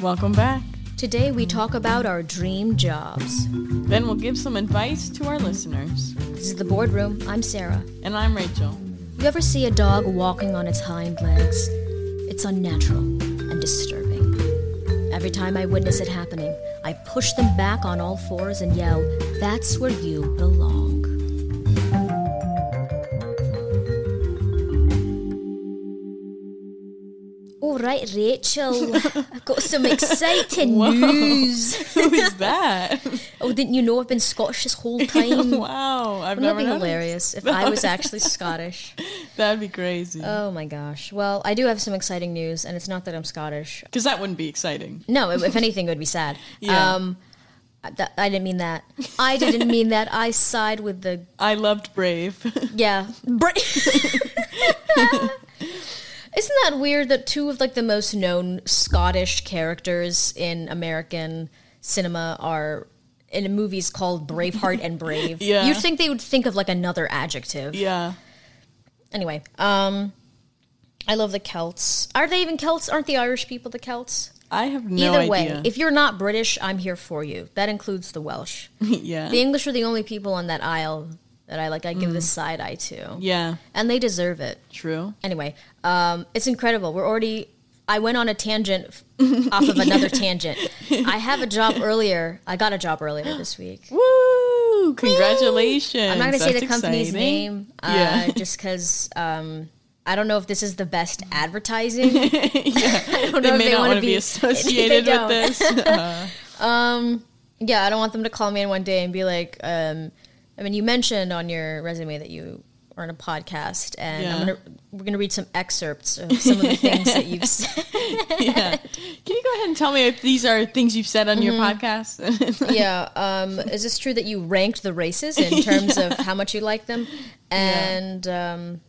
Welcome back. Today we talk about our dream jobs. Then we'll give some advice to our listeners. This is the Boredroom. I'm Sara. And I'm Rachel. You ever see a dog walking on its hind legs? It's unnatural and disturbing. Every time I witness it happening, I push them back on all fours and yell, That's where you belong. Right, Rachel, I've got some exciting Whoa. news. Who is that? Oh, didn't you know I've been Scottish this whole time? wow. I've Wouldn't never that be hilarious if I was actually Scottish? That'd be crazy. Oh my gosh. Well, I do have some exciting news, and it's not that I'm Scottish. Because that wouldn't be exciting. No, if anything, it would be sad. Yeah. Um, that, I didn't mean that. I didn't mean that. I side with the I loved Brave. yeah. Bra- Isn't that weird that two of like the most known Scottish characters in American cinema are in a movies called Braveheart and Brave? Yeah. You'd think they would think of like another adjective. yeah. Anyway, um, I love the Celts. Are they even Celts? Aren't the Irish people the Celts? I have no Either idea. way, if you're not British, I'm here for you. That includes the Welsh. yeah. The English are the only people on that isle that I like. I give the side eye to, yeah. and they deserve it. True. Anyway, um, it's incredible. We're already. I went on a tangent off of another tangent. I have a job earlier. I got a job earlier this week. Woo! Congratulations. I'm not going to say the company's exciting. name, uh, Yeah. just because um, I don't know if this is the best advertising. yeah. I don't They know if may they not want to be be associated with this. Uh, Yeah, I don't want them to call me in one day and be like, um, I mean, you mentioned on your resume that you are on a podcast, and I'm Yeah. gonna we're gonna read some excerpts of some of the things that you've said. yeah. Can you go ahead and tell me if these are things you've said on your Mm-hmm. podcast? yeah, um, is this true that you ranked the races in terms of how much you like them? And um,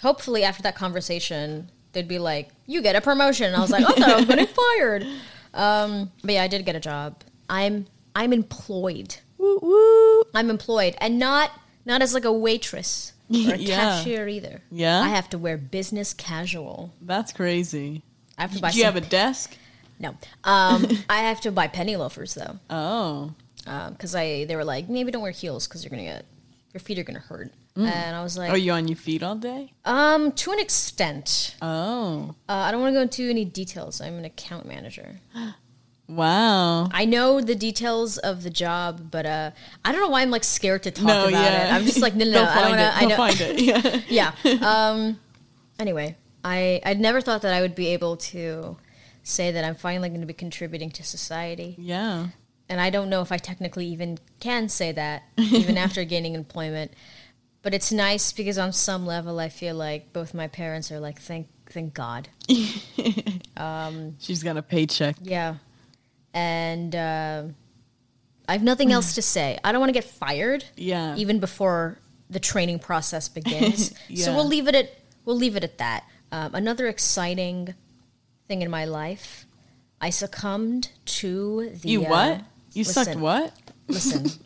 hopefully, after that conversation, they'd be like, "You get a promotion." And I was like, "I thought I was getting fired." Um, but yeah, I did get a job. I'm I'm employed. Woo woo. I'm employed, and not not as like a waitress or a Yeah. cashier either. Yeah? I have to wear business casual. That's crazy. I have to buy. Do you have a desk? no? Um, I have to buy penny loafers though, Oh. because I they were like maybe don't wear heels because you're gonna get your feet are gonna hurt. And I was like, Are you on your feet all day? um, to an extent. Oh. Uh, I don't want to go into any details. I'm an account manager. Wow. I know the details of the job, but uh, I don't know why I'm like scared to talk No, about yeah. it. I'm just like, no, no, no I don't want to. I know. find it. Yeah. yeah. Um, anyway, I I'd never thought that I would be able to say that I'm finally going to be contributing to society, yeah. and I don't know if I technically even can say that even after gaining employment. But it's nice because on some level, I feel like both my parents are like, thank thank God, um, She's got a paycheck. yeah, and. Uh, I have nothing else to say. I don't want to get fired. Yeah. even before the training process begins. yeah. So we'll leave it at we'll leave it at that. Um, another exciting thing in my life, I succumbed to the. You uh, what? You sucked what? Listen.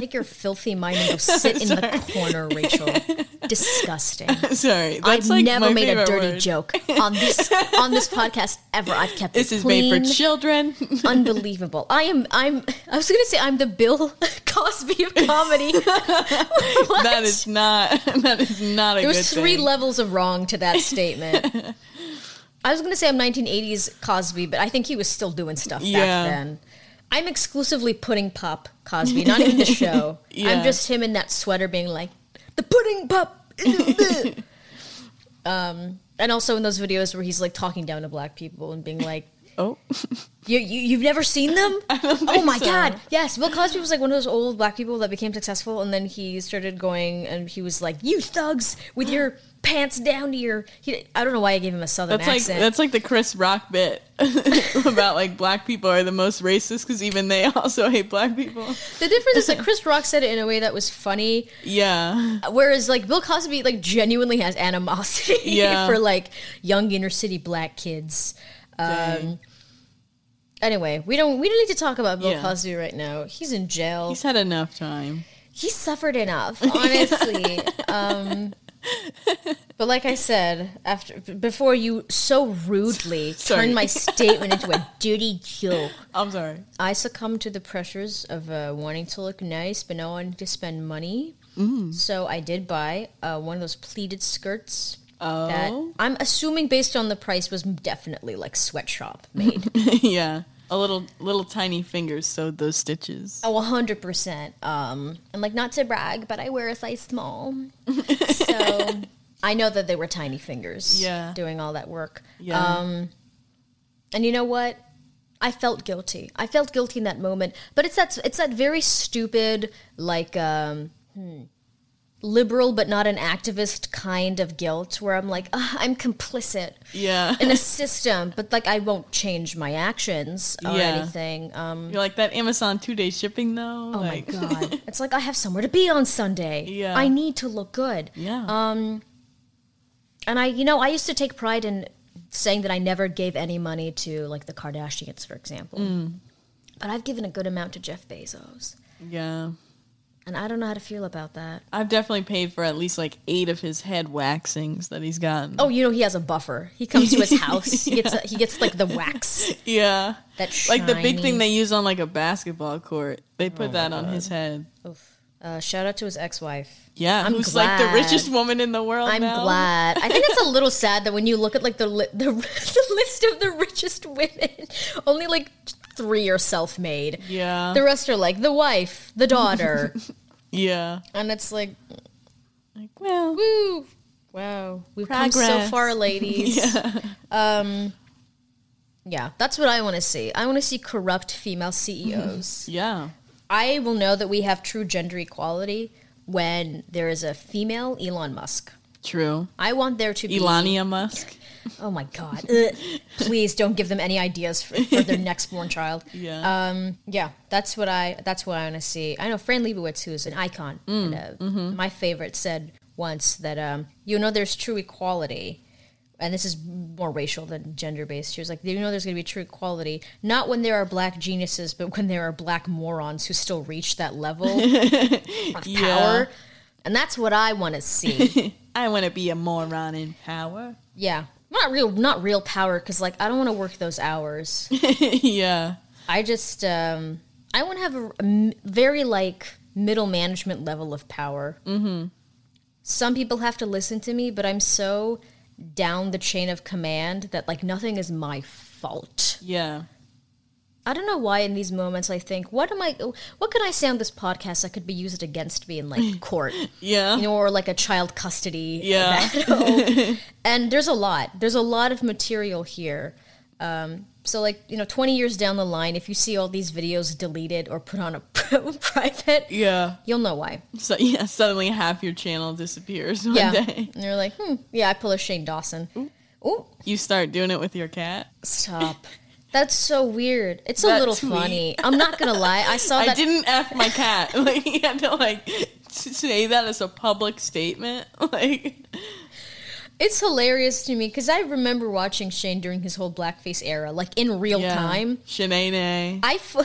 Take your filthy mind and go sit in the corner, Rachel. Disgusting. Sorry. I've like never made a dirty word. joke on this on this podcast ever. I've kept This is clean. made for children. Unbelievable. I am. I'm. I was going to say I'm the Bill Cosby of comedy. That is not. That is not a There good was three thing. levels of wrong to that statement. I was going to say I'm 1980s Cosby, but I think he was still doing stuff Yeah. back then. I'm exclusively pudding pop Cosby, not even the show. Yeah. I'm just him in that sweater being like, the pudding pop. um, and also in those videos where he's like talking down to black people and being like, oh. you, you, you've never seen them? oh my so. God. Yes. Bill Cosby was like one of those old black people that became successful. And then he started going and he was like, you thugs with your pants down to your. He, I don't know why I gave him a southern That's like accent. that's like the Chris Rock bit about like black people are the most racist because even they also hate black people. the difference is that Chris Rock said it in a way that was funny, Yeah, whereas like Bill Cosby like genuinely has animosity Yeah. for like young inner city black kids. Dang. Anyway, we don't we don't need to talk about Bill Yeah. Cosby right now. He's in jail. he's had enough time. he suffered enough, honestly. um, But like I said, after before you so rudely turned my statement into a dirty joke, I'm sorry. I succumbed to the pressures of uh, wanting to look nice, but not wanting to spend money. Mm. So I did buy uh, one of those pleated skirts. That Oh. I'm assuming, based on the price, was definitely like sweatshop made. yeah. A little little tiny fingers sewed those stitches. Oh, 100%. Um, and like, not to brag, but I wear a size small. so I know that they were tiny fingers Yeah. doing all that work. Yeah. Um, and you know what? I felt guilty. I felt guilty in that moment. But it's that, it's that very stupid, like, um, hmm, liberal but not an activist kind of guilt where I'm like, "Ah, I'm complicit yeah. in a system, but like, I won't change my actions or Yeah. anything. Um, You're like that Amazon two day shipping though. Oh like, my god! it's like I have somewhere to be on Sunday. Yeah. I need to look good. Yeah. Um, and I, you know, I used to take pride in saying that I never gave any money to like the Kardashians, for example. Mm. But I've given a good amount to Jeff Bezos, yeah. And I don't know how to feel about that. I've definitely paid for at least like eight of his head waxings that he's gotten. Oh, you know, he has a buffer. He comes to his house. He gets, a, he gets like the wax. yeah. That Like the big thing they use on like a basketball court. They Oh put that on his head. Oof. Uh, shout out to his ex-wife. Yeah. I'm who's like the richest woman in the world I'm now. glad. I think it's a little sad that when you look at like the li- the, the list of the richest women, only like three are self-made. Yeah. The rest are like the wife, the daughter, yeah. and it's like, Like, well, woo, wow, we've come so far, ladies. yeah. Um, yeah, that's what I want to see. I want to see corrupt female CEOs. Yeah. I will know that we have true gender equality when there is a female Elon Musk. True. I want there to be Elania Musk. Oh my god! Ugh. Please don't give them any ideas for, for their next born child. Yeah. Um, yeah, that's what I that's what I want to see. I know Fran Lebowitz, who's an icon, and, uh, my favorite, said once that um, you know there's true equality, and this is more racial than gender based. She was like, you know, there's going to be true equality not when there are black geniuses, but when there are black morons who still reach that level of Yeah. power, and that's what I want to see. I want to be a moron in power. Yeah. Not real not real power cuz like I don't want to work those hours. yeah. I just um I want to have a very like middle management level of power. Mm-hmm. Some people have to listen to me, but I'm so down the chain of command that like nothing is my fault. Yeah. I don't know why in these moments I think, what am I what can I say on this podcast that could be used against me in like court? Yeah. you know, or like a child custody Yeah. battle. and there's a lot. There's a lot of material here. Um, so, like you know, 20 years down the line, if you see all these videos deleted or put on a private, yeah. you'll know why. So yeah, suddenly half your channel disappears one Yeah, day. and you're like, hmm, yeah, I pull a Shane Dawson. Ooh, You start doing it with your cat. stop. That's so weird. It's a little funny. I'm not gonna lie. I saw That- I didn't f my cat. Like you had to like say that as a public statement. Like It's hilarious to me because I remember watching Shane during his whole blackface era, like in real yeah. time. Shanae. I, f-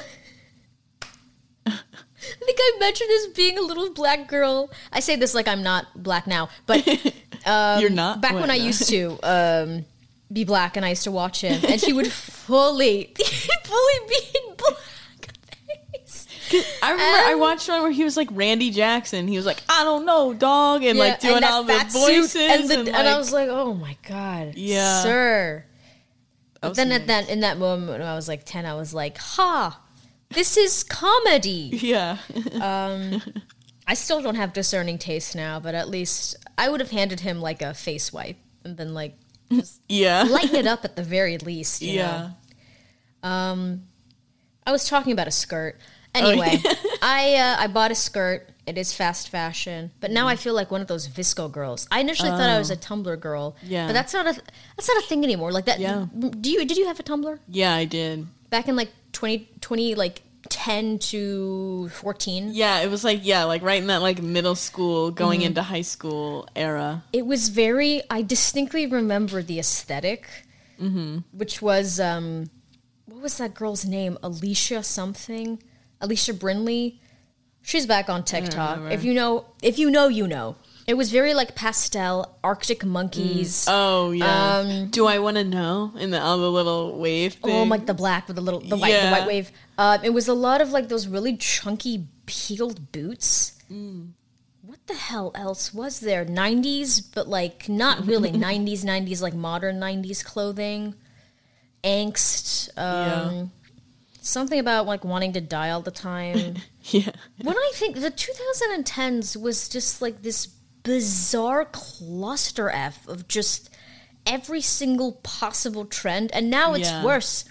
I think I mentioned this being a little black girl. I say this like I'm not black now, but You're not back when I used to um, be black and I used to watch him, and he would fully, fully be blackface. I remember I Um, watched one where he was like Randy Jackson. He was like, I don't know, dog, and like doing that all the suit voices. and, the, and, and I was like, oh my god, Yeah. sir. But then nice. at that in that moment when I was like ten, I was like, ha, this is comedy. yeah, I still don't have discerning taste now, but at least I would have handed him like a face wipe and then like yeah, lighten it up at the very least. You yeah. Know? I was talking about a skirt. Oh, Anyway, I uh, I bought a skirt. It is fast fashion, but now I feel like one of those VSCO girls. I initially thought I was a Tumblr girl. Oh. Yeah. but that's not a that's not a thing anymore. Like that. Yeah. Do you did you have a Tumblr Yeah, I did. back in like 20, 20 like ten to fourteen? Yeah, it was like yeah, like right in that like middle school going Mm-hmm. into high school era. it was very i distinctly remember the esthetic Mm-hmm. which was um what was that girl's name alicia something alicia brinley she's back on tiktok if you know if you know you know It was very like pastel, Arctic monkeys. Oh yeah. Um, Do I want to know? In the all the little wave thing. Oh, like the black with the little the white the white wave. Uh, it was a lot of like those really chunky peeled boots. Mm. What the hell else was there? Nineties, but like not really nineties. Nineties like modern nineties clothing. Angst. Um, Something about like wanting to die all the time. yeah. when I think the 2010s was just like this bizarre cluster F of just every single possible trend, and now it's Yeah. worse.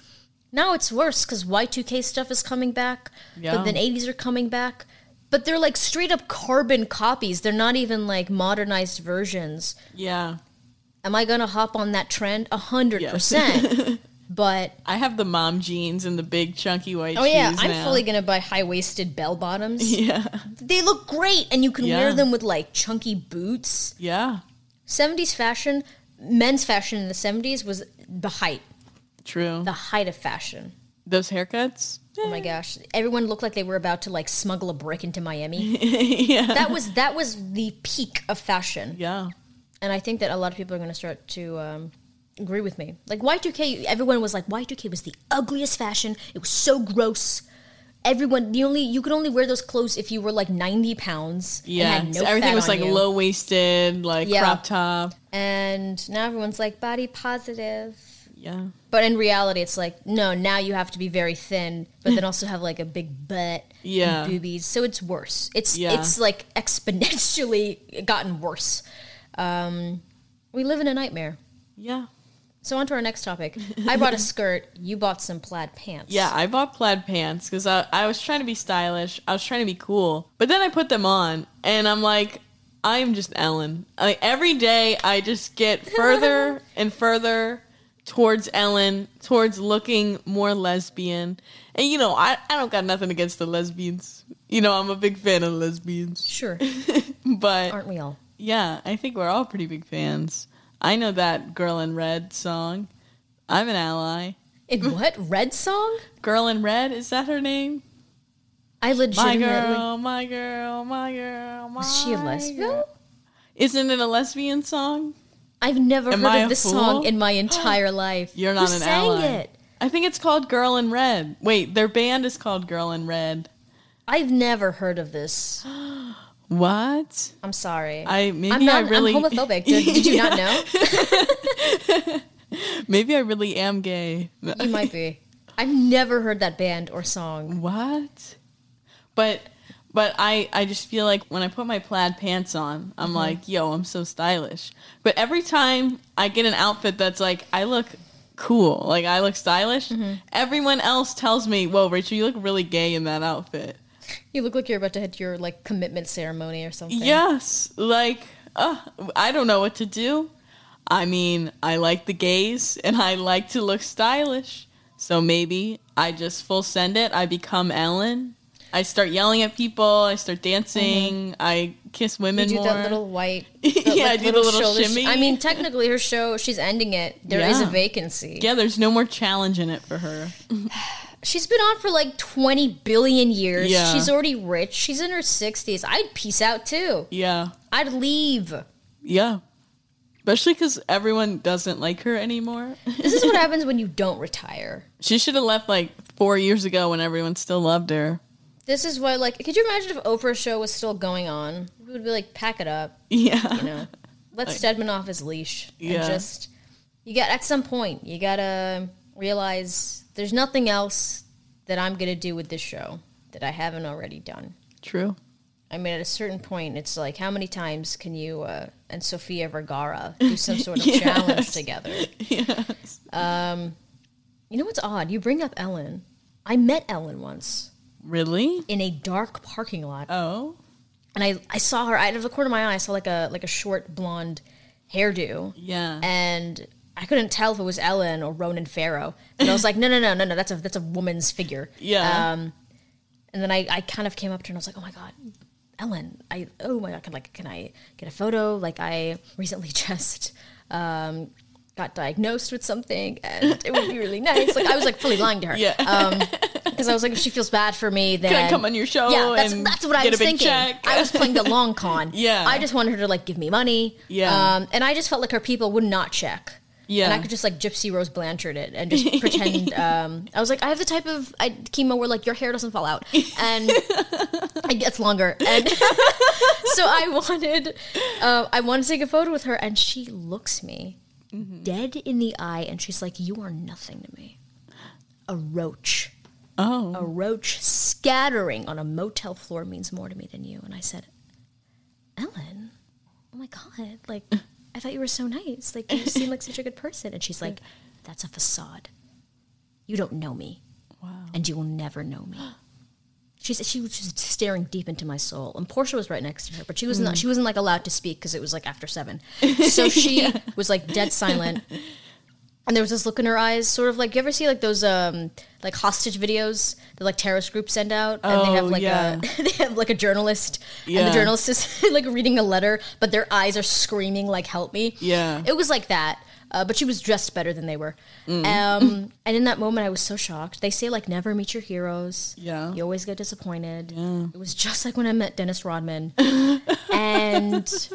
Now it's worse because Y2K stuff is coming back, Yeah. but then 80s are coming back. But they're like straight up carbon copies. They're not even like modernized versions. Yeah. Am I gonna hop on that trend? A hundred Yes. percent. But I have the mom jeans and the big chunky white oh yeah, I'm now. fully gonna buy high waisted bell bottoms. Yeah. They look great, and you can Yeah. wear them with like chunky boots. Yeah. 70s fashion, men's fashion in the 70s was the height, True. the height of fashion. Those haircuts. Oh my gosh, everyone looked like they were about to like smuggle a brick into Miami. yeah. That was that was the peak of fashion, Yeah. and I think that a lot of people are going to start to um, agree with me. Like Y2K, everyone was like Y2K was the ugliest fashion. It was so gross. Everyone, the only you could only wear those clothes if you were like 90 pounds. and Yeah. had no So everything was like you. low waisted, like Yeah. crop top. and now everyone's like body positive. Yeah. But in reality, it's like no. Now you have to be very thin, but then also have like a big butt, Yeah. and boobies. So it's worse. It's Yeah. it's like exponentially gotten worse. Um, we live in a nightmare. Yeah. So on to our next topic. I bought a skirt. You bought some plaid pants. Yeah, I bought plaid pants because I, I was trying to be stylish. I was trying to be cool. But then I put them on and I'm like, I'm just Ellen. Like every day I just get further and further towards Ellen, towards looking more lesbian. And you know, I, I don't got nothing against the lesbians. You know, I'm a big fan of lesbians. Sure. But Aren't we all? yeah, I think we're all pretty big fans. I know that Girl in Red song. I'm an ally. In what red song? Girl in Red, is that her name? I legitimately My girl, my girl, my girl, my Was she a lesbian? girl. Isn't it a lesbian song? I've never Am heard I of this fool? song in my entire life. You're not Who an sang ally. it? I think it's called Girl in Red. Wait, their band is called Girl in Red. I've never heard of this. What? I'm sorry. I maybe I'm not. I really I'm homophobic. Did, did you not know? maybe I really am gay. You might be. I've never heard that band or song. What? But but I I just feel like when I put my plaid pants on, I'm Mm-hmm. like, yo, I'm so stylish. But every time I get an outfit that's like I look cool, like I look stylish, Mm-hmm. everyone else tells me, "Whoa, Rachel, you look really gay in that outfit." You look like you're about to hit your like commitment ceremony or something. Yes, like uh, I don't know what to do. I mean, I like the gays and I like to look stylish. So maybe I just full send it. I become Ellen. I start yelling at people. I start dancing. Mm-hmm. I kiss You women do more. that little white. Yeah, I do the little shimmy. sh- I mean, technically, her show. She's ending it. There is a vacancy. yeah, there's no more challenge in it for her. She's been on for like 20 billion years. Yeah. She's already rich. She's in her 60s. I'd peace out too. Yeah, I'd leave. yeah. Especially because everyone doesn't like her anymore. This is what happens when you don't retire. she should have left like four years ago when everyone still loved her. This is why, like, could you imagine if Oprah's show was still going on? We would be like, pack it up, Yeah. you know, let Stedman off his leash, Yeah. and just you got at some point you gotta realize there's nothing else that I'm gonna do with this show that I haven't already done. True. I mean, at a certain point, it's like, how many times can you uh, and Sofia Vergara do some sort of Yes. challenge together? Yes. You know what's odd? You bring up Ellen. I met Ellen once Really? in a dark parking lot. Oh. and I, I saw her out of the corner of my eye. I saw like a like a short blonde hairdo, Yeah. and I couldn't tell if it was Ellen or Ronan Farrow. And I was like, no, no, no, no, no, that's a that's a woman's figure. Yeah. Um, and then I, I kind of came up to her and I was like, oh my god, Ellen, I oh my god, can like can I get a photo? Like I recently just um, got diagnosed with something, and it would be really nice. Like I was like fully lying to her. Yeah. Um, because I was like, if she feels bad for me, then Can I come on your show? Yeah, that's and that's what I was thinking. check? I was playing the long con. Yeah. I just wanted her to like give me money. Yeah. um, and I just felt like her people would not check. Yeah. and I could just like Gypsy Rose Blanchard it and just pretend. Um, I was like, I have the type of I, chemo where like your hair doesn't fall out and it gets longer, and so I wanted, uh, I wanted to take a photo with her, and she looks me Mm-hmm. dead in the eye, and she's like, "You are nothing to me, a roach." oh, a roach scattering on a motel floor means more to me than you. And I said, Ellen, oh my God, like, I thought you were so nice. Like, you seem like such a good person. And she's like, that's a facade. You don't know me, wow. and you will never know me. She said she was just staring deep into my soul, and Portia was right next to her, but she was not. She wasn't like allowed to speak because it was like after seven. So she was like dead silent, and there was this look in her eyes, sort of like you ever see like those um like hostage videos that like terrorist groups send out, and they have Oh, like yeah. a they have like a journalist, and the journalist is like reading a letter, but their eyes are screaming like "Help me!" Yeah. it was like that. Uh, but she was dressed better than they were. Mm. Um, and in that moment, I was so shocked. They say like never meet your heroes. Yeah. you always get disappointed. Yeah. It was just like when I met Dennis Rodman, and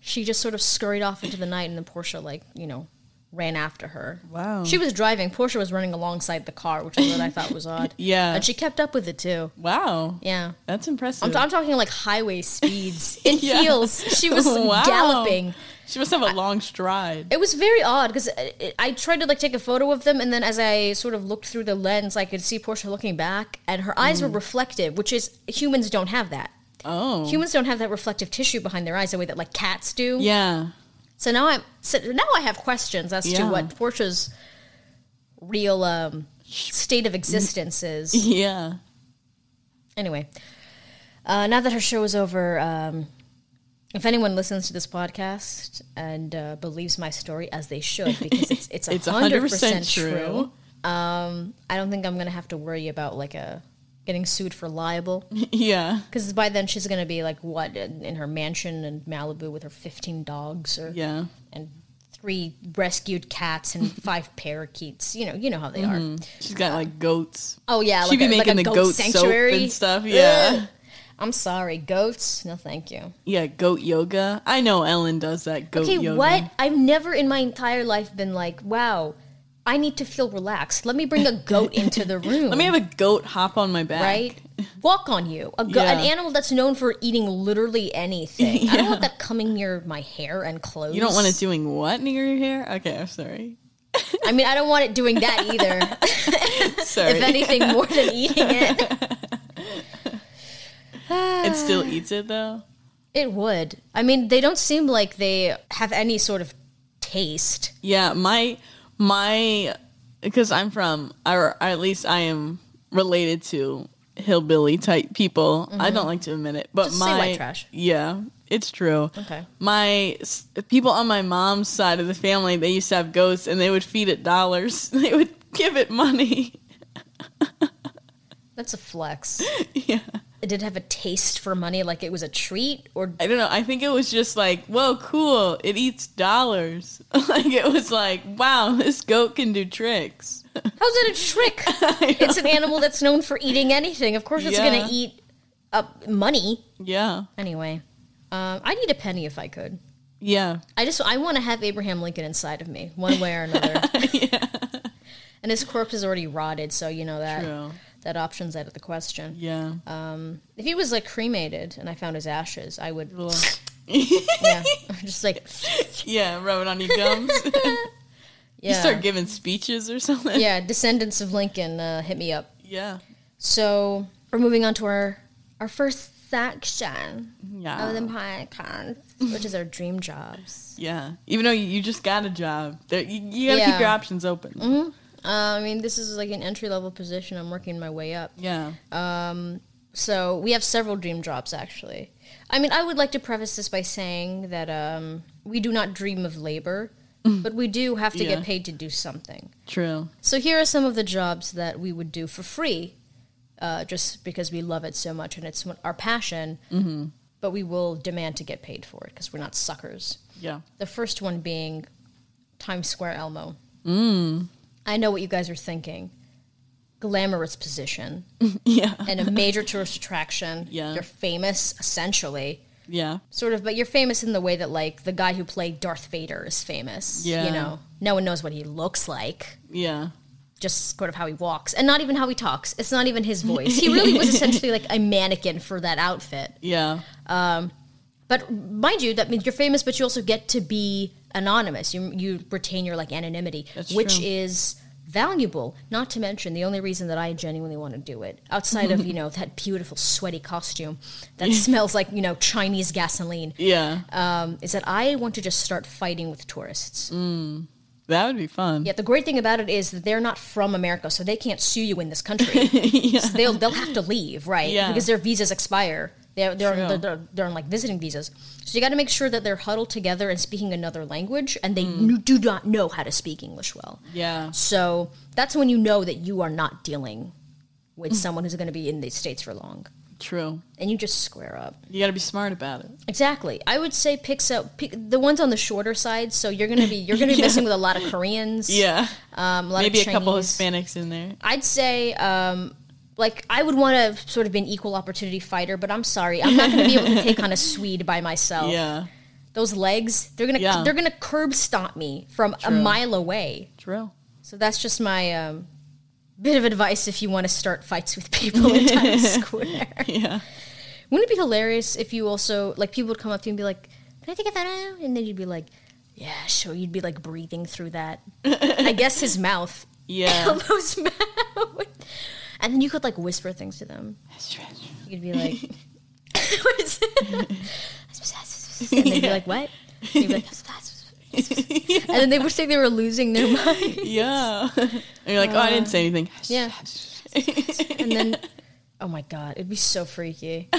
she just sort of scurried off into the night, and then Portia like you know ran after her. Wow. She was driving. Portia was running alongside the car, which is what I thought was odd. Yeah. and she kept up with it too. Wow. Yeah. That's impressive. I'm, I'm talking like highway speeds in Yeah. heels. She was Wow. galloping. she must have a long stride. It was very odd because I, I tried to like take a photo of them, and then as I sort of looked through the lens, I could see Portia looking back, and her eyes Mm. were reflective, which is humans don't have that. Oh. Humans don't have that reflective tissue behind their eyes the way that like cats do. yeah. So now I'm so now I have questions as to what Portia's real um, state of existence is. Yeah. Anyway, uh, now that her show is over, um, if anyone listens to this podcast and uh, believes my story as they should, because it's it's hundred 100% true. true. Um, I don't think I'm gonna have to worry about like a getting sued for libel Yeah. because by then she's gonna be like what in, in her mansion in Malibu with her 15 dogs or Yeah. and three rescued cats and five parakeets. You know, you know how they are. Mm-hmm. She's got like goats. Oh yeah, She'd like be a, like making a the goat, goat sanctuary soap and stuff. Yeah. Ugh. I'm sorry, goats. No, thank you. Yeah, goat yoga. I know Ellen does that goat Okay, yoga. what? I've never in my entire life been like, wow, I need to feel relaxed. Let me bring a goat into the room. Let me have a goat hop on my back. right? Walk on you. A go- Yeah. An animal that's known for eating literally anything. I don't want that coming near my hair and clothes. You don't want it doing what near your hair? Okay, I'm sorry. I mean, I don't want it doing that either. Sorry. if anything, more than eating it. it still eats it though. It would. I mean, they don't seem like they have any sort of taste. Yeah, my my because I'm from or at least I am related to hillbilly type people. I don't like to admit it, but Mm-hmm. Just my trash. Yeah, it's true. Okay. My people on my mom's side of the family, they used to have goats and they would feed it dollars. They would give it money. That's a flex. yeah. It did have a taste for money, like it was a treat, or I don't know. I think it was just like, whoa, cool. It eats dollars. like it was like, wow, this goat can do tricks. how's it a trick? it's an animal that's known for eating anything. Of course, it's Yeah. gonna eat uh, money yeah. anyway. Um, I need a penny if I could. Yeah. I just I want to have Abraham Lincoln inside of me, one way or another. And his corpse is already rotted, so you know that True. That option's out of the question. Yeah. If he was like cremated and I found his ashes, I would yeah, just like yeah, rub it on your gums. yeah, You start giving speeches or something. yeah. Descendants of Lincoln, uh, hit me up. Yeah. So we're moving on to our our first section Yeah. of the podcast, which is our dream jobs. Yeah. Even though you, you just got a job, there, you, you gotta keep your options open. Uh, I mean, this is like an entry level position. I'm working my way up. Yeah. Um, So we have several dream jobs, actually. I mean, I would like to preface this by saying that um, we do not dream of labor, but we do have to Yeah. get paid to do something. True. So here are some of the jobs that we would do for free, uh, just because we love it so much and it's our passion. Mm-hmm. But we will demand to get paid for it because we're not suckers. Yeah. The first one being Times Square Elmo. Mm. I know what you guys are thinking. glamorous position yeah. and a major tourist attraction. Yeah. You're famous, essentially. Yeah. Sort of, but you're famous in the way that, like, the guy who played Darth Vader is famous. Yeah. You know, no one knows what he looks like, Yeah. just sort of how he walks, and not even how he talks. It's not even his voice. He really was essentially like a mannequin for that outfit. Yeah. Um, But mind you, that means you're famous, but you also get to be anonymous. You you retain your like anonymity, That's which true. is valuable. Not to mention the only reason that I genuinely want to do it, outside of you know that beautiful sweaty costume that smells like you know Chinese gasoline, Yeah. um, is that I want to just start fighting with tourists. That would be fun. Yet the great thing about it is that they're not from America, so they can't sue you in this country. So they'll they'll have to leave, right? Yeah. Because their visas expire. They're they're, True. they're, they're, they're on like visiting visas. So you got to make sure that they're huddled together and speaking another language, and they Mm. n- do not know how to speak English well. Yeah. So that's when you know that you are not dealing Mm. with someone who's going to be in the states for long, True. and you just square up. You got to be smart about it. Exactly. I would say picks up pick, the ones on the shorter side. So you're gonna be you're gonna be Yeah. messing with a lot of Koreans. Yeah. Um, a lot Maybe of a couple. Hispanics in there. I'd say, um, like, I would want to sort of be an equal opportunity fighter, but I'm sorry, I'm not going to be able to take on a Swede by myself. Yeah. Those legs, they're gonna Yeah. they're gonna curb stomp me from a mile away. True. So that's just my um, bit of advice if you want to start fights with people in Times Square. Yeah. Wouldn't it be hilarious if you also like people would come up to you and be like, "Can I take a photo?" And then you'd be like, "Yeah, sure." You'd be like breathing through that. I guess his mouth. Yeah. Elmo's mouth. And then you could like whisper things to them. You could be like, "What is it?" and they'd be like, "What?" And you'd be like, and then they would say they were losing their mind. Yeah. And you're like, oh, I didn't say anything. Yeah. And then, oh my god, it'd be so freaky.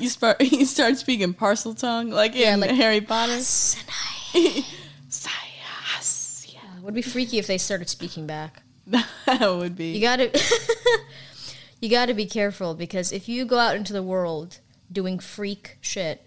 you start you start speaking Parseltongue like Yeah, in like, Harry Potter. It Sayas. Yeah. would be freaky if they started speaking back. That would be. You be. gotta, you gotta be careful because if you go out into the world doing freak shit,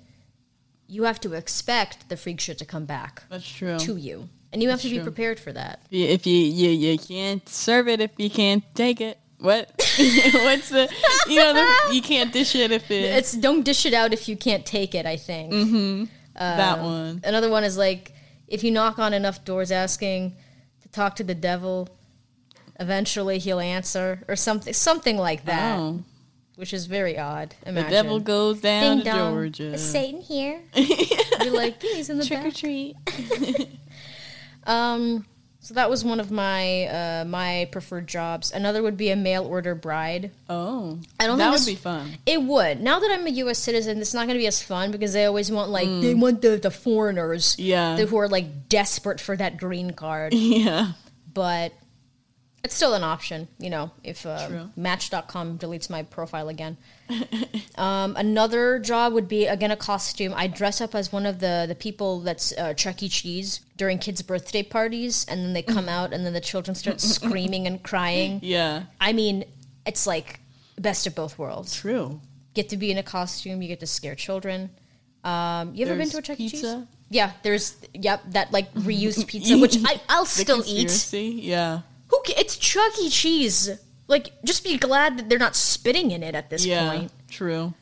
you have to expect the freak shit to come back That's true. to you, and you have to be true. prepared for that. If you, you you can't serve it if you can't take it. What? What's the? You know, the, you can't dish it if it. It's don't dish it out if you can't take it. I think mm-hmm. that um, one. another one is like if you knock on enough doors asking to talk to the devil, eventually he'll answer or something, something like that, Oh, which is very odd. the devil goes down Ding to dong. Georgia. Is Satan here? You're like, yeah, he's in the Trick or treat. Um, so that was one of my uh, my preferred jobs. Another would be a mail order bride. Oh, I don't that think would be fun. It would. Now that I'm a U.S. citizen, it's not going to be as fun because they always want like they want the the foreigners, Mm. Yeah. the- who are like desperate for that green card. Yeah. but it's still an option, you know, if uh, True. Match.com deletes my profile again. um, another job would be, again, a costume. I dress up as one of the, the people that's uh, Chuck E. Cheese during kids' birthday parties, and then they come out, and then the children start screaming and crying. Yeah. I mean, it's like best of both worlds. True. Get to be in a costume, you get to scare children. Um, you ever been to a Chuck E. Cheese? Yeah, there's, yep, that like reused pizza, which I, I'll The still eat. Yeah. Who? ca- It's Chuck E. Cheese. Like, just be glad that they're not spitting in it at this yeah. point. True.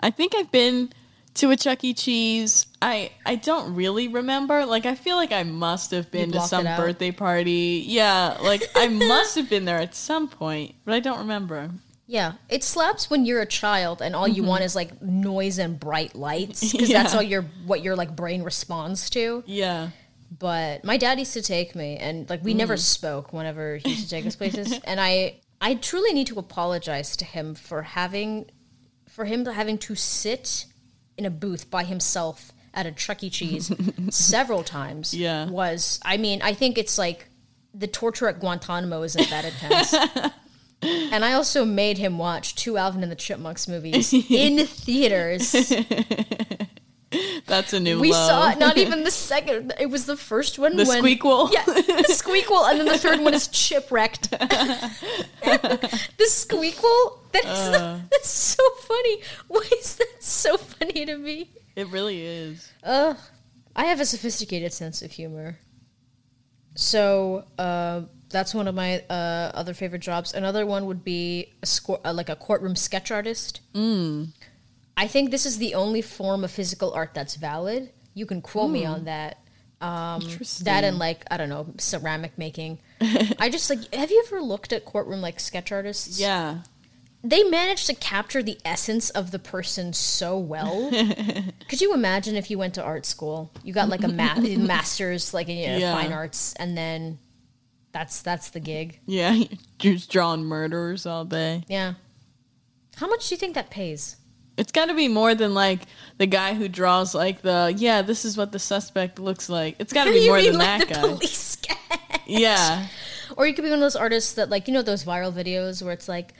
I think I've been to a Chuck E. Cheese. I I don't really remember. Like I feel like I must have been to some birthday party. Yeah, like I must have been there at some point, but I don't remember. Yeah, it slaps when you're a child and all you mm-hmm. want is like noise and bright lights because Yeah. that's all your what your like brain responds to. Yeah. But my dad used to take me, and like we never mm. spoke whenever he used to take us places. and I, I truly need to apologize to him for having, for him having to sit in a booth by himself at a Chuck E. Cheese several times. Yeah. was I mean I think it's like the torture at Guantanamo isn't that intense. And I also made him watch two Alvin and the Chipmunks movies in theaters. That's a new one. We low. saw it, not even the second. It was the first one. The when, squeakquel? Yeah, the squeakquel, and then the third one is chipwrecked. the squeakquel. That's Uh. that's so funny. Why is that so funny to me? It really is. Uh, I have a sophisticated sense of humor. So, uh, that's one of my uh, other favorite jobs. Another one would be a score, uh, like a courtroom sketch artist. Mm. I think this is the only form of physical art that's valid. You can quote me on that. Um, that and like I don't know ceramic making. I just like. Have you ever looked at courtroom like sketch artists? Yeah. they managed to capture the essence of the person so well. Could you imagine if you went to art school? You got like a ma- master's, like in you know, Yeah. fine arts, and then that's that's the gig. Yeah. Just drawing murderers all day. Yeah. How much do you think that pays? It's got to be more than like the guy who draws like the yeah. This is what the suspect looks like. It's got to be more mean than like that the guy. police sketch? Yeah. Or you could be one of those artists that like you know those viral videos where it's like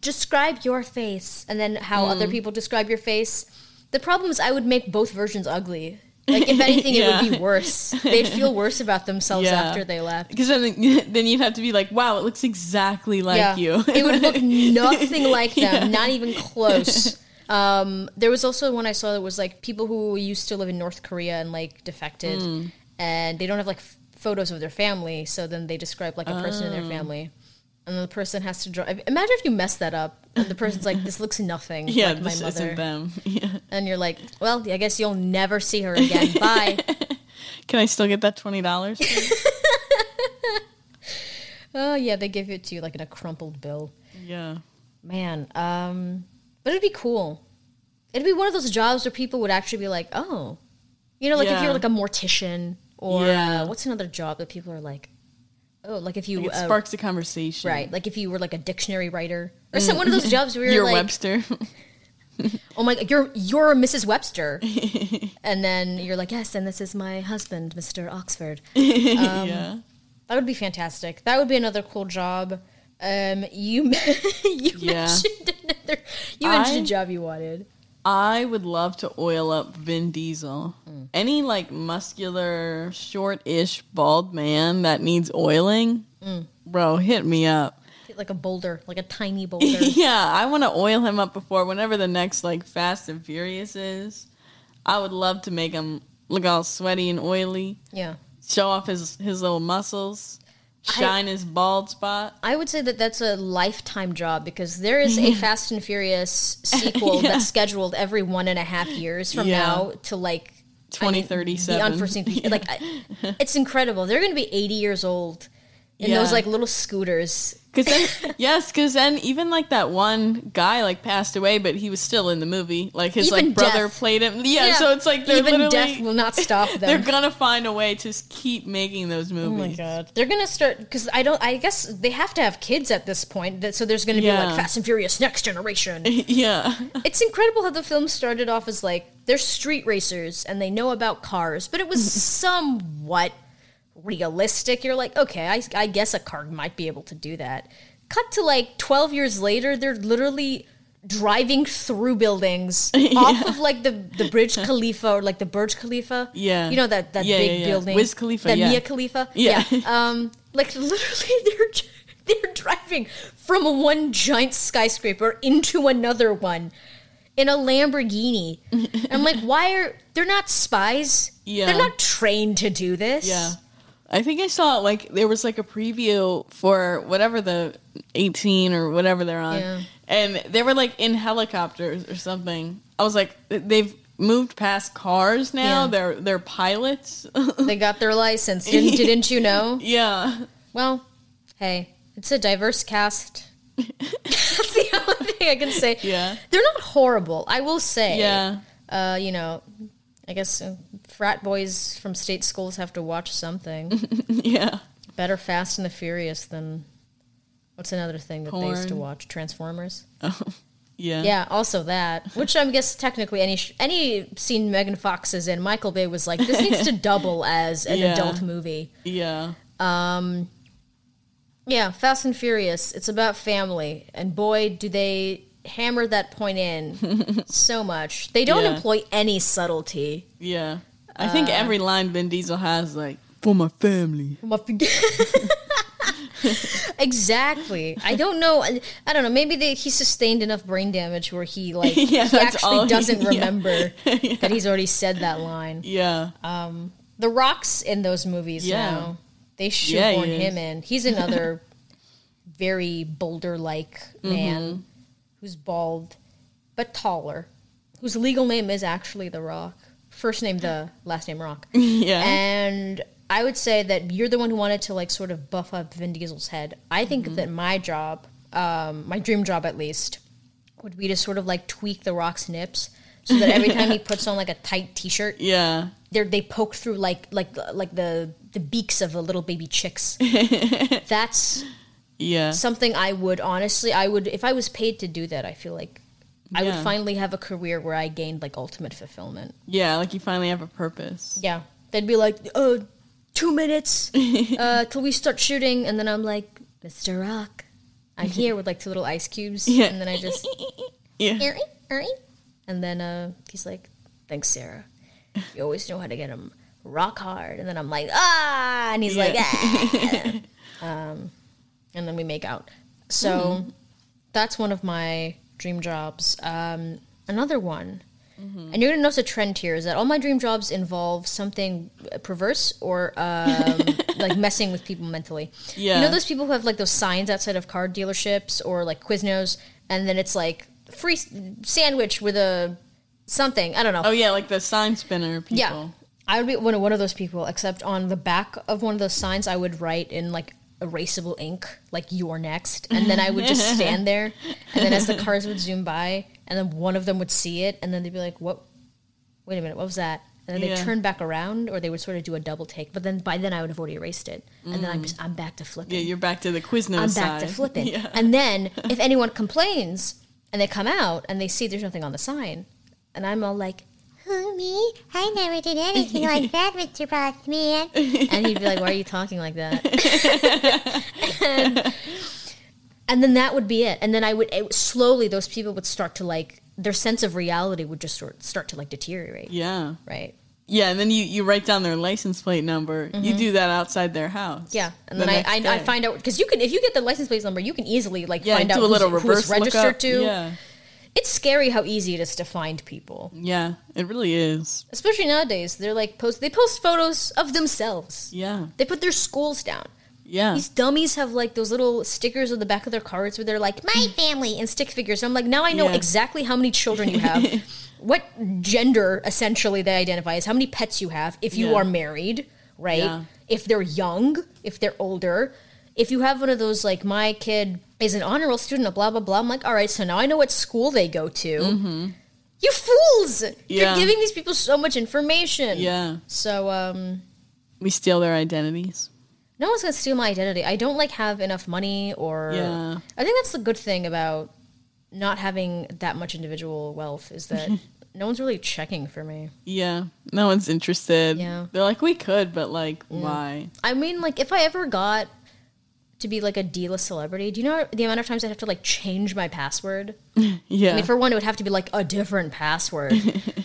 describe your face and then how Mm. other people describe your face. The problem is I would make both versions ugly. Like if anything, it would be worse. They'd feel worse about themselves Yeah. after they left. Because then, then you'd have to be like, wow, it looks exactly like you. it would look nothing like them, Yeah. not even close. Um, there was also one I saw that was like people who used to live in North Korea and like defected, Mm. and they don't have like f- photos of their family, so then they describe like a person in Oh. their family, and the person has to draw. Imagine if you mess that up, and the person's like, "This looks nothing yeah, like my this mother," them. Yeah. and you're like, "Well, I guess you'll never see her again. Bye." Can I still get that twenty dollars? oh yeah, they give it to you like in a crumpled bill. yeah. Man, um, but it'd be cool. It'd be one of those jobs where people would actually be like, oh, you know, like if you're like a mortician or Yeah. uh, what's another job that people are like, oh, like if you Like it uh, sparks a conversation. right, like if you were like a dictionary writer or some one of those jobs where you're, You're like, Webster. oh my, god, you're you're Mrs. Webster, and then you're like, yes, and this is my husband, Mr. Oxford. yeah. That would be fantastic. That would be another cool job. Um, you you Yeah. mentioned another. You I- a job you wanted. I would love to oil up Vin Diesel. Mm. Any like muscular, short-ish, bald man that needs oiling, Mm. bro, hit me up. like a boulder, like a tiny boulder. yeah, I want to oil him up before whenever the next like Fast and Furious is. I would love to make him look all sweaty and oily, yeah. show off his his little muscles, shine his bald spot. I would say that that's a lifetime job because there is a Fast and Furious sequel Yeah. that's scheduled every one and a half years from Yeah. now to like I mean, 2037. The unforeseen future. Like, I, it's incredible. They're going to be 80 years old in Yeah. those like little scooters. Cause then, yes, because then even like that one guy like passed away, but he was still in the movie. Like his Even like brother death. played him. Yeah, so it's like they're even literally death will not stop them. they're gonna find a way to keep making those movies. Oh my god! They're gonna start because I don't. I guess they have to have kids at this point. that- So there's gonna be like Fast and Furious Next Generation. yeah, it's incredible how the film started off as like they're street racers and they know about cars, but it was somewhat realistic. You're like, okay, I, I guess a car might be able to do that. Cut to like 12 years later, they're literally driving through buildings off of like the, the Bridge Khalifa or like the Burj Khalifa. Yeah. You know that, that Yeah, big yeah, yeah. building. Wiz Khalifa, That yeah. Mia Khalifa. Yeah. Um, like literally they're they're driving from one giant skyscraper into another one in a Lamborghini. I'm like, why are they're not spies? Yeah. They're not trained to do this. yeah. I think I saw like there was like a preview for whatever the 18 or whatever they're on, Yeah. and they were like in helicopters or something. I was like, they've moved past cars now. Yeah. They're they're pilots. They got their license. Didn't didn't you know? yeah. Well, hey, it's a diverse cast. That's the only thing I can say. Yeah. They're not horrible, I will say. Yeah. Uh, you know, I guess uh, frat boys from state schools have to watch something. Yeah. Better Fast and the Furious than what's another thing that they used to Porn. watch? Transformers. Yeah. Yeah, also that. Which I guess technically any sh- any scene Megan Fox is in, Michael Bay was like, this needs to double as an Yeah. adult movie. Yeah. Yeah, Fast and Furious. It's about family, and boy, do they hammer that point in so much. They don't Yeah. employ any subtlety. Yeah. I think every line Vin Diesel has like for my family. exactly. I don't know. I, don't know. Maybe they, he sustained enough brain damage where he like Yeah, he actually he- doesn't yeah. remember that he's already said that line. Yeah. The Rock's in those movies Yeah. now. They he shoehorn him in. He's another very boulder like Mm-hmm. Who's bald but taller, whose legal name is actually The Rock. First name The, last name Rock. yeah. And I would say that you're the one who wanted to like sort of buff up Vin Diesel's head. I think Mm-hmm. that my job, um, my dream job at least, would be to sort of like tweak the Rock's nips so that every time he puts on like a tight T-shirt, yeah. they they poke through like like like the the beaks of the little baby chicks. That's Yeah. something I would honestly I would if I was paid to do that. I feel like I would finally have a career where I gained like ultimate fulfillment. Yeah, like you finally have a purpose. Yeah, they'd be like, "Oh, two minutes uh, till we start shooting," and then I'm like, "Mr. Rock, I'm here with like two little ice cubes," Yeah. and then I just, Yeah. "Eerie, eerie," and then uh, he's like, "Thanks, Sara. You always know how to get him rock hard," and then I'm like, "Ah," and he's like, Yeah. "Ah," um, and then we make out. So that's one of my dream jobs. Um, another one. And you're gonna notice a trend here is that all my dream jobs involve something perverse or um, like messing with people mentally. Yeah. You know those people who have like those signs outside of car dealerships or like Quiznos, and then it's like free sandwich with a something. I don't know. Oh yeah, like the sign spinner people. Yeah, I would be one of one of those people. Except on the back of one of those signs, I would write in like erasable ink, like "You're next," and then I would just stand there, and then as the cars would zoom by, and then one of them would see it, and then they'd be like, "What? Wait a minute, what was that?" And then they'd Yeah. turn back around, or they would sort of do a double take. But then by then, I would have already erased it, and then I'm mm. just I'm back to flipping. Yeah, you're back to the Quiznos I'm side. back to flipping. Yeah. And then if anyone complains and they come out and they see there's nothing on the sign, and I'm all like, Who, me? I never did anything like that, Mr. Bossman. and he'd be like, "Why are you talking like that?" and, and then that would be it. And then I would it, slowly those people would start to like their sense of reality would just sort start to like deteriorate, Yeah. right? Yeah, and then you, you write down their license plate number. You do that outside their house. Mm-hmm. Yeah, and the then I, I, I find out because you can if you get the license plate number, you can easily like yeah, find out a little who's, reverse who's registered lookup. to. Yeah, It's scary how easy it is to find people. yeah, it really is. especially nowadays they're like post they post photos of themselves Yeah, they put their schools down yeah, these dummies have like those little stickers on the back of their cards where they're like my mm. family and stick figures And i'm like now i know Yeah. exactly how many children you have what gender essentially they identify as how many pets you have if you Yeah. are married right Yeah. if they're young if they're older if you have one of those like my kid is an honor roll student of blah blah blah i'm like all right so now i know what school they go to you fools Mm-hmm. Yeah. you're giving these people so much information yeah. so um We steal their identities. no one's gonna steal my identity. I don't like have enough money or Yeah. I think that's the good thing about not having that much individual wealth is that no one's really checking for me. Yeah, no one's interested. Yeah. they're like, we could, but like, why? I mean, like if I ever got to be like a D-list celebrity, do you know the amount of times I'd have to like change my password? Yeah, I mean, for one, it would have to be like a different password,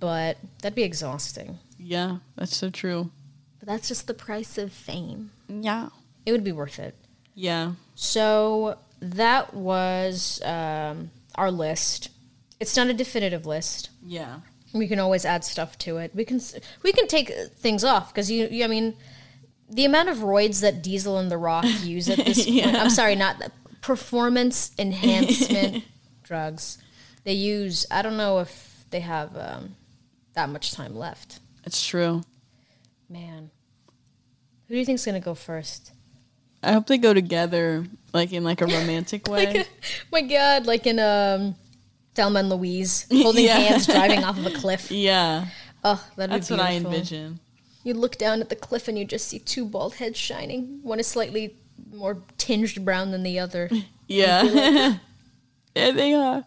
but that'd be exhausting. yeah, that's so true. But that's just the price of fame. Yeah, It would be worth it. yeah, So that was um, our list. It's not a definitive list. yeah, We can always add stuff to it. We can we can take things off because you, you. I mean, the amount of roids that Diesel and The Rock use at this point. I'm sorry, not the- performance enhancement drugs. They use. I don't know if they have um, that much time left. it's true. Man, who do you think's gonna go first? I hope they go together, like in like a romantic way. My God, like in um, Thelma and Louise, holding Yeah. hands, driving off of a cliff. yeah, Oh, that'd that's be what I beautiful. envision. You look down at the cliff and you just see two bald heads shining. One is slightly more tinged brown than the other. Yeah, yeah, they are.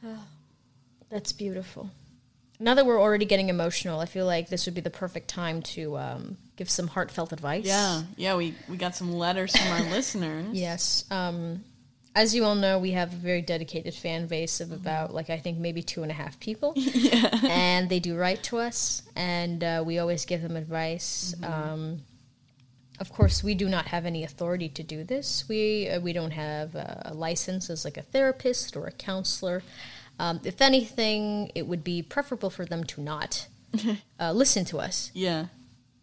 That's beautiful. Now that we're already getting emotional, I feel like this would be the perfect time to um, give some heartfelt advice. Yeah, yeah. We we got some letters from our listeners. Yes. Um, as you all know, we have a very dedicated fan base of about, like, I think maybe two and a half people. yeah, and they do write to us, and uh, we always give them advice. Um, of course, we do not have any authority to do this. We uh, we don't have uh, a license as like a therapist or a counselor. Um, if anything, it would be preferable for them to not uh, listen to us. yeah,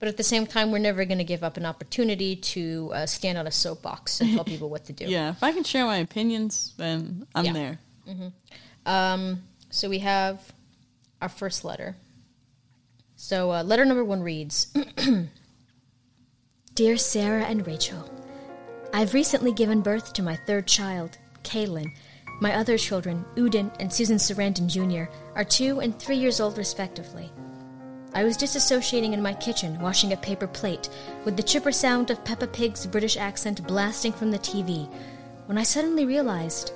But at the same time, we're never going to give up an opportunity to uh, stand on a soapbox and tell people what to do. Yeah, if I can share my opinions, then I'm Yeah. there. Um, so we have our first letter. So uh, letter number one reads Dear Sara and Rachel, I've recently given birth to my third child, Kaylin. My other children, Udin and Susan Sarandon Jr., are two and three years old, respectively. I was disassociating in my kitchen, washing a paper plate, with the chipper sound of Peppa Pig's British accent blasting from the TV, when I suddenly realized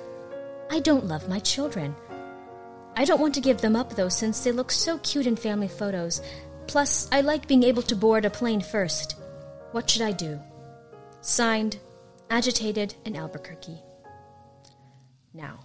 I don't love my children. I don't want to give them up, though, since they look so cute in family photos. Plus, I like being able to board a plane first. What should I do? Signed, Agitated in Albuquerque. now.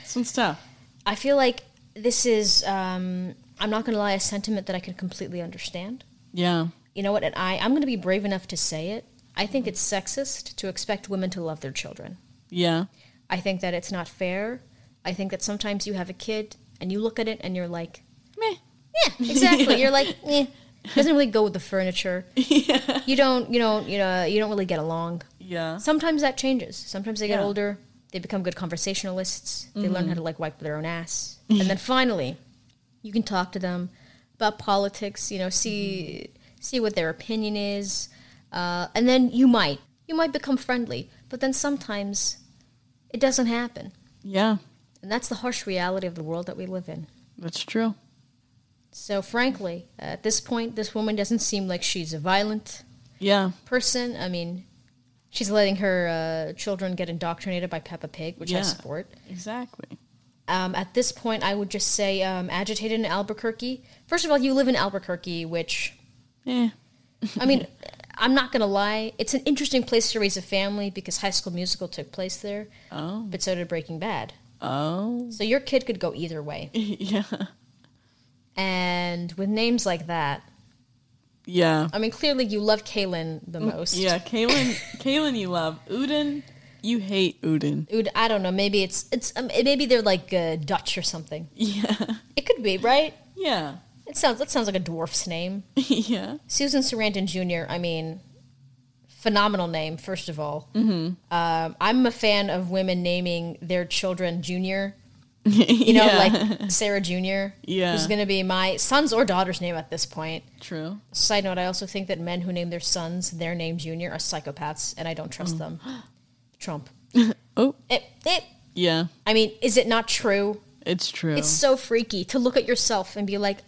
This one's tough. I feel like this is, um, I'm not going to lie, a sentiment that I can completely understand. Yeah. You know what? And I, I'm going to be brave enough to say it. I think it's sexist to expect women to love their children. Yeah. I think that it's not fair. I think that sometimes you have a kid and you look at it and you're like, Meh. yeah, exactly. You're like, eh. Doesn't really go with the furniture. You don't, you don't, you know, you don't really get along. Yeah. Sometimes that changes. Sometimes they get Yeah. older. They become good conversationalists. They learn how to like wipe their own ass. and then finally, you can talk to them about politics. You know, see see what their opinion is, uh, and then you might you might become friendly. But then sometimes it doesn't happen, Yeah. and that's the harsh reality of the world that we live in. That's true. So, frankly, at this point, this woman doesn't seem like she's a violent Yeah. person. I mean, she's letting her uh, children get indoctrinated by Peppa Pig, which I Yeah. support. Exactly. Um, at this point, I would just say um, agitated in Albuquerque. First of all, you live in Albuquerque, which, Eh. I mean, I'm not going to lie, it's an interesting place to raise a family because High School Musical took place there, Oh. but so did Breaking Bad. Oh. So your kid could go either way. yeah. And with names like that, Yeah. I mean, clearly you love Kaylin the most. Yeah. Kaylin. Kaylin, you love. Udin, you hate Udin. Ud- I don't know. Maybe it's it's um, maybe they're like uh, Dutch or something. Yeah. It could be right. Yeah. It sounds that sounds like a dwarf's name. yeah. Susan Sarandon Jr. I mean, phenomenal name. First of all, mm-hmm. um, I'm a fan of women naming their children Junior. You know, Yeah. like Sara Jr. Yeah. who's going to be my son's or daughter's name at this point. True. Side note: I also think that men who name their sons their name Junior are psychopaths, and I don't trust them. Trump. Oh. It, it, Yeah. I mean, is it not true? It's true. It's so freaky to look at yourself and be like,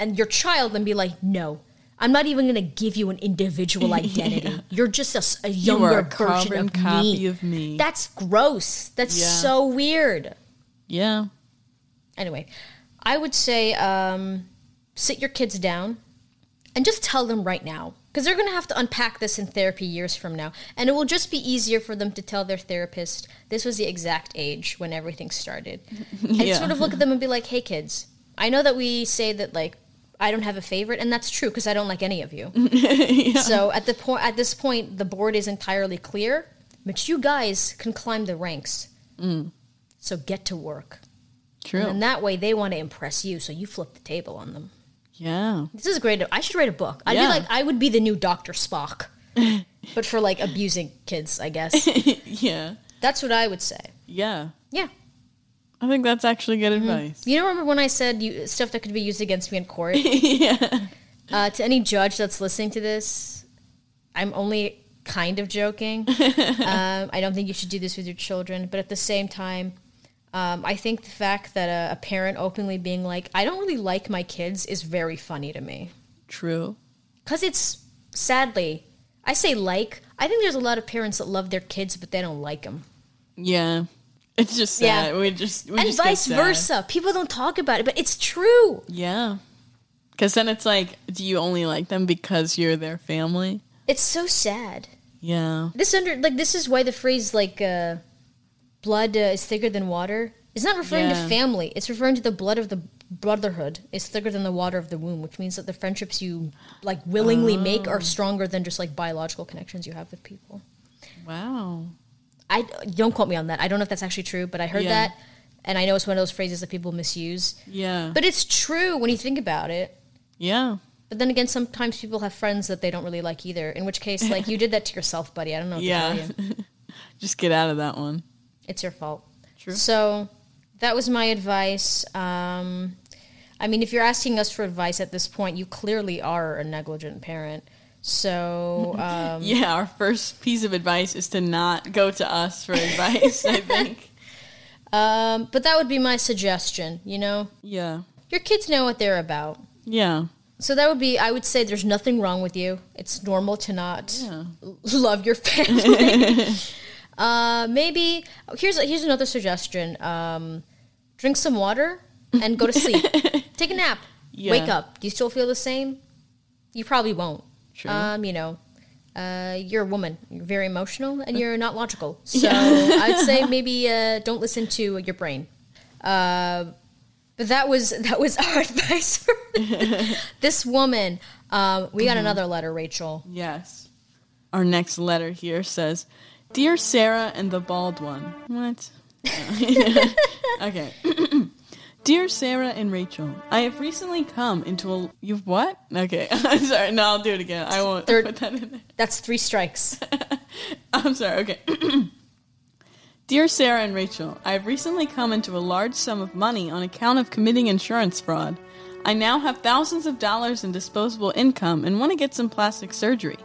and your child and be like, no, I'm not even going to give you an individual identity. You're just a, You younger are a version of copy me. of me. That's gross. That's Yeah. so weird. yeah. Anyway, I would say um, sit your kids down and just tell them right now. Because they're going to have to unpack this in therapy years from now. And it will just be easier for them to tell their therapist this was the exact age when everything started. And sort of look at them and be like, hey, kids, I know that we say that, like, I don't have a favorite, and that's true because I don't like any of you. So at the point, at this point, the board is entirely clear, but you guys can climb the ranks. Mm. So get to work. True. And that way they want to impress you, so you flip the table on them. Yeah. This is great. I should write a book. I'd be like I would be the new Dr. Spock. but for like abusing kids, I guess. yeah. That's what I would say. Yeah. Yeah. I think that's actually good advice. You know remember when I said you, stuff that could be used against me in court? yeah. Uh, to any judge that's listening to this, I'm only kind of joking. um, I don't think you should do this with your children, but at the same time, um, I think the fact that a, a parent openly being like, "I don't really like my kids," is very funny to me. True. Because it's sadly, I say like. I think there's a lot of parents that love their kids, but they don't like them, Yeah. It's just Yeah. We just we and just vice versa. People don't talk about it, but it's true. Yeah. Because then it's like, do you only like them because you're their family? It's so sad. Yeah. This under like this is why the phrase like uh, blood uh, is thicker than water It's not referring Yeah. to family. It's referring to the blood of the brotherhood is thicker than the water of the womb, which means that the friendships you like willingly make Oh. are stronger than just like biological connections you have with people. Wow. I don't quote me on that. I don't know if that's actually true, but I heard Yeah. that, and I know it's one of those phrases that people misuse. Yeah. But it's true when you think about it. yeah. But then again, sometimes people have friends that they don't really like either. In which case, like you did that to yourself, buddy. I don't know Yeah. Just get out of that one. It's your fault. True. So that was my advice. Um, I mean, if you're asking us for advice at this point, you clearly are a negligent parent. So um, Yeah, our first piece of advice is to not go to us for advice, I think. Um, but that would be my suggestion, you know? Yeah. Your kids know what they're about. Yeah. So that would be, I would say there's nothing wrong with you. It's normal to not Yeah. love your family. Uh, maybe, here's, here's another suggestion um, drink some water and go to sleep. Take a nap. Yeah. Wake up. Do you still feel the same? You probably won't. True. Um, you know, uh, you're a woman. You're very emotional and you're not logical. So I'd say maybe uh, don't listen to your brain. Uh, but that was that was our advice for this woman. Um, we got another letter, Rachel. Yes. Our next letter here says, "Dear Sara and the bald one." What? okay. Dear Sara and Rachel, I have recently come into a. You've what? Okay, I'm sorry. No, I'll do it again. I won't Third- put that in there. That's three strikes. I'm sorry. Okay. Dear Sara and Rachel, I have recently come into a large sum of money on account of committing insurance fraud. I now have thousands of dollars in disposable income and want to get some plastic surgery.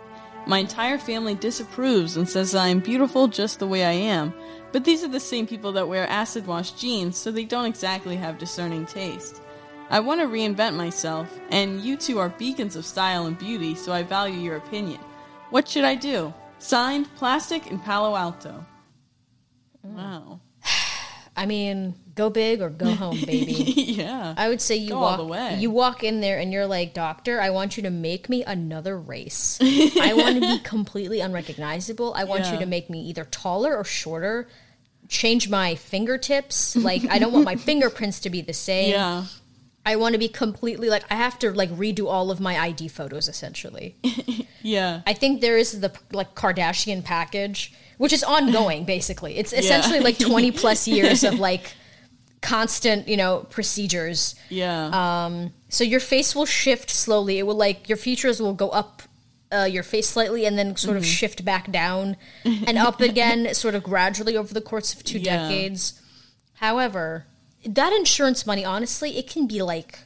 My entire family disapproves and says I am beautiful just the way I am, but these are the same people that wear acid wash jeans, so they don't exactly have discerning taste. I want to reinvent myself, and you two are beacons of style and beauty, so I value your opinion. What should I do? Signed, Plastic in Palo Alto. Wow. I mean, go big or go home, baby. yeah. I would say you Go all walk the way. you walk in there and you're like, "Doctor, I want you to make me another race. I want to be completely unrecognizable. I want Yeah. you to make me either taller or shorter. Change my fingertips. Like I don't want my fingerprints to be the same. yeah. I want to be completely like I have to like redo all of my ID photos essentially. Yeah. I think there is the like Kardashian package, which is ongoing basically. It's essentially like 20 plus years of like constant, you know, procedures. Yeah. Um, so your face will shift slowly. It will like your features will go up uh, your face slightly and then sort of shift back down and up again, sort of gradually over the course of two Yeah. decades. However, that insurance money, honestly, it can be like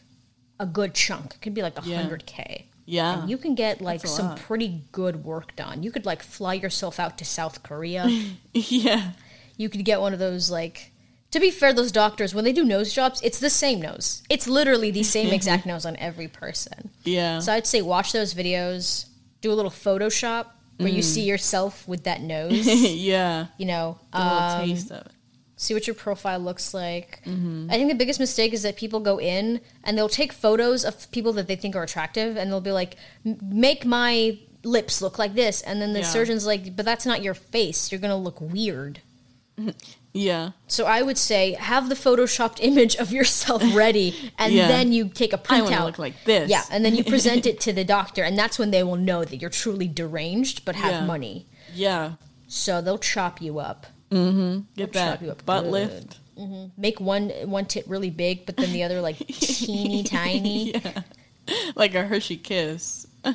a good chunk. It could be like a hundred k. Yeah. and you can get like some lot. pretty good work done. You could like fly yourself out to South Korea. yeah. you could get one of those like to be fair those doctors when they do nose jobs it's the same nose it's literally the same exact nose on every person Yeah. so i'd say watch those videos do a little photoshop where you see yourself with that nose yeah. you know A um, taste of it. See what your profile looks like mm-hmm. i think the biggest mistake is that people go in and they'll take photos of people that they think are attractive and they'll be like make my lips look like this and then the Yeah. surgeon's like but that's not your face you're gonna look weird Yeah. So I would say have the photoshopped image of yourself ready, and Yeah. then you take a I want to printout. look like this. yeah, and then you present it to the doctor, and that's when they will know that you're truly deranged but have Yeah. money. Yeah. So they'll chop you up, Mm-hmm. Get chop you that butt good. lift. Mm-hmm. make one one tit really big, but then the other like teeny tiny. Yeah. Like a Hershey kiss.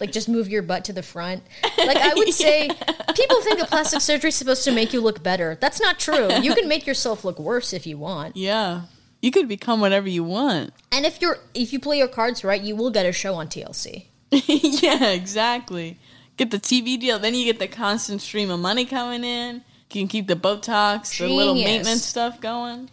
Like just move your butt to the front. Like I would say, people think that plastic surgery is supposed to make you look better. That's not true. You can make yourself look worse if you want. Yeah. You could become whatever you want. And if you're if you play your cards right, you will get a show on TLC. yeah, exactly. Get the TV deal, then you get the constant stream of money coming in. You can keep the Botox, the little maintenance stuff going.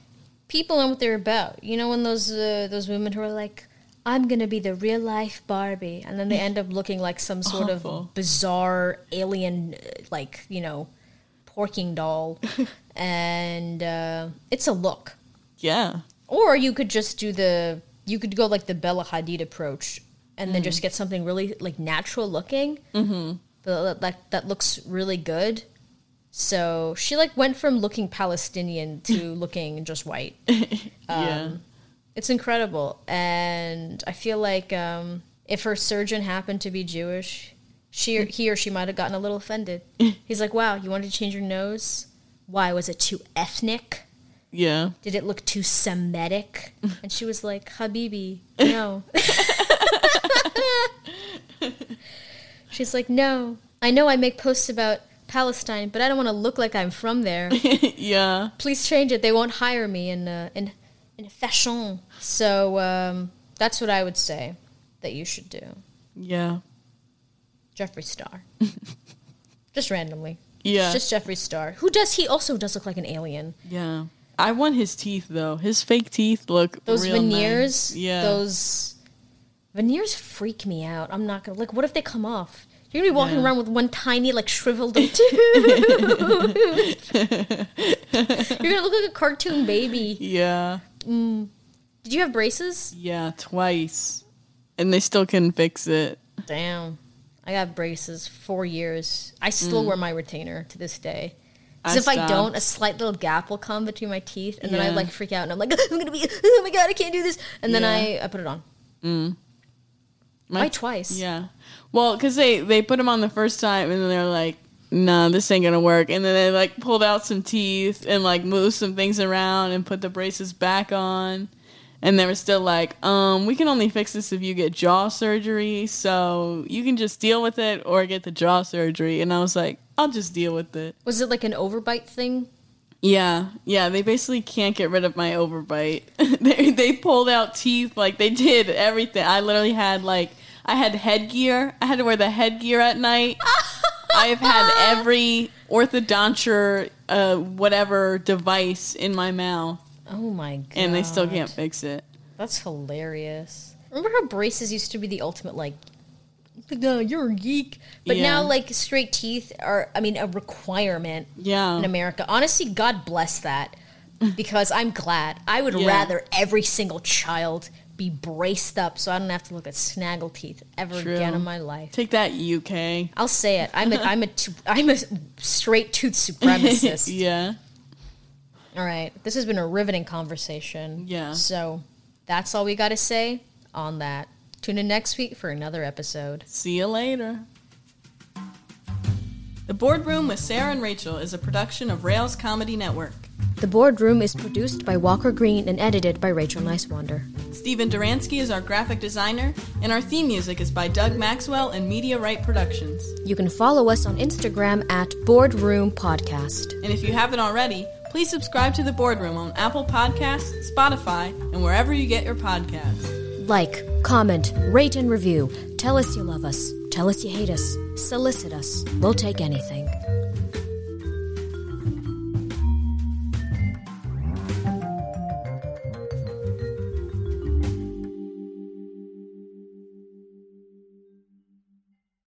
people know what they're about. You know, when those uh, those women who are like, "I'm gonna be the real life Barbie," and then they end up looking like some sort Awful. of bizarre alien, uh, like you know, porking doll, and uh, it's a look. Yeah. Or you could just do the you could go like the Bella Hadid approach, and then just get something really like natural looking, mm-hmm. that looks really good. So she like went from looking Palestinian to looking just white. yeah. It's incredible, and I feel like um, if her surgeon happened to be Jewish, she or, he or she might have gotten a little offended. He's like, "Wow, you wanted to change your nose? Why was it too ethnic?" Yeah. Did it look too Semitic? And she was like, Habibi, no. She's like, no. I know I make posts about Palestine, but I don't want to look like I'm from there. yeah. Please change it. They won't hire me in uh, in in fashion. So um, that's what I would say that you should do. Yeah. Jeffree Star. Just randomly. Yeah. Just Jeffree Star. Who does he also does look like an alien. Yeah. I want his teeth though. His fake teeth look Those veneers, nice. Yeah. those veneers freak me out. I'm not gonna like. What if they come off? You're gonna be walking Yeah. around with one tiny, like shriveled tooth. You're gonna look like a cartoon baby. yeah. Mm. Did you have braces? Yeah. Twice, and they still couldn't fix it. Damn, I got braces four years. I still mm. wear my retainer to this day. Because if I don't, a slight little gap will come between my teeth, and then I like freak out, and I'm like, I'm gonna be, oh my god, I can't do this, and then Yeah. I, I put it on. Mm. My- Why twice? Yeah. Well, because they they put them on the first time, and then they're like, "Nah, this ain't gonna work." And then they like pulled out some teeth and like moved some things around and put the braces back on. And they were still like, "Um, we can only fix this if you get jaw surgery. So you can just deal with it or get the jaw surgery." And I was like, "I'll just deal with it." Was it like an overbite thing? Yeah, yeah. They basically can't get rid of my overbite. they they pulled out teeth, like they did everything. I literally had like I had headgear. I had to wear the headgear at night. I've had every orthodonture, uh, whatever device in my mouth, Oh my god! and they still can't fix it. That's hilarious. Remember how braces used to be the ultimate like, no, you're a geek, but Yeah. now like straight teeth are, I mean, a requirement Yeah, in America. Honestly, God bless that, because I'm glad. I would Yeah. rather every single child be braced up so I don't have to look at snaggle teeth ever True. again in my life. take that, UK. I'll say it. I'm a, I'm a, t- I'm a straight tooth supremacist. yeah, All right. This has been a riveting conversation. Yeah. So that's all we got to say on that. Tune in next week for another episode. see you later. The Boredroom with Sara and Rachel is a production of Rails Comedy Network. The Boredroom is produced by Walker Green and edited by Rachel Nicewander. Stephen Duransky is our graphic designer, and our theme music is by Doug Maxwell and Media Right Productions. You can follow us on Instagram at Boredroom Podcast. And if you haven't already, please subscribe to The Boredroom on Apple Podcasts, Spotify, and wherever you get your podcasts. Like, comment, rate, and review. Tell us you love us. Tell us you hate us. Solicit us. We'll take anything.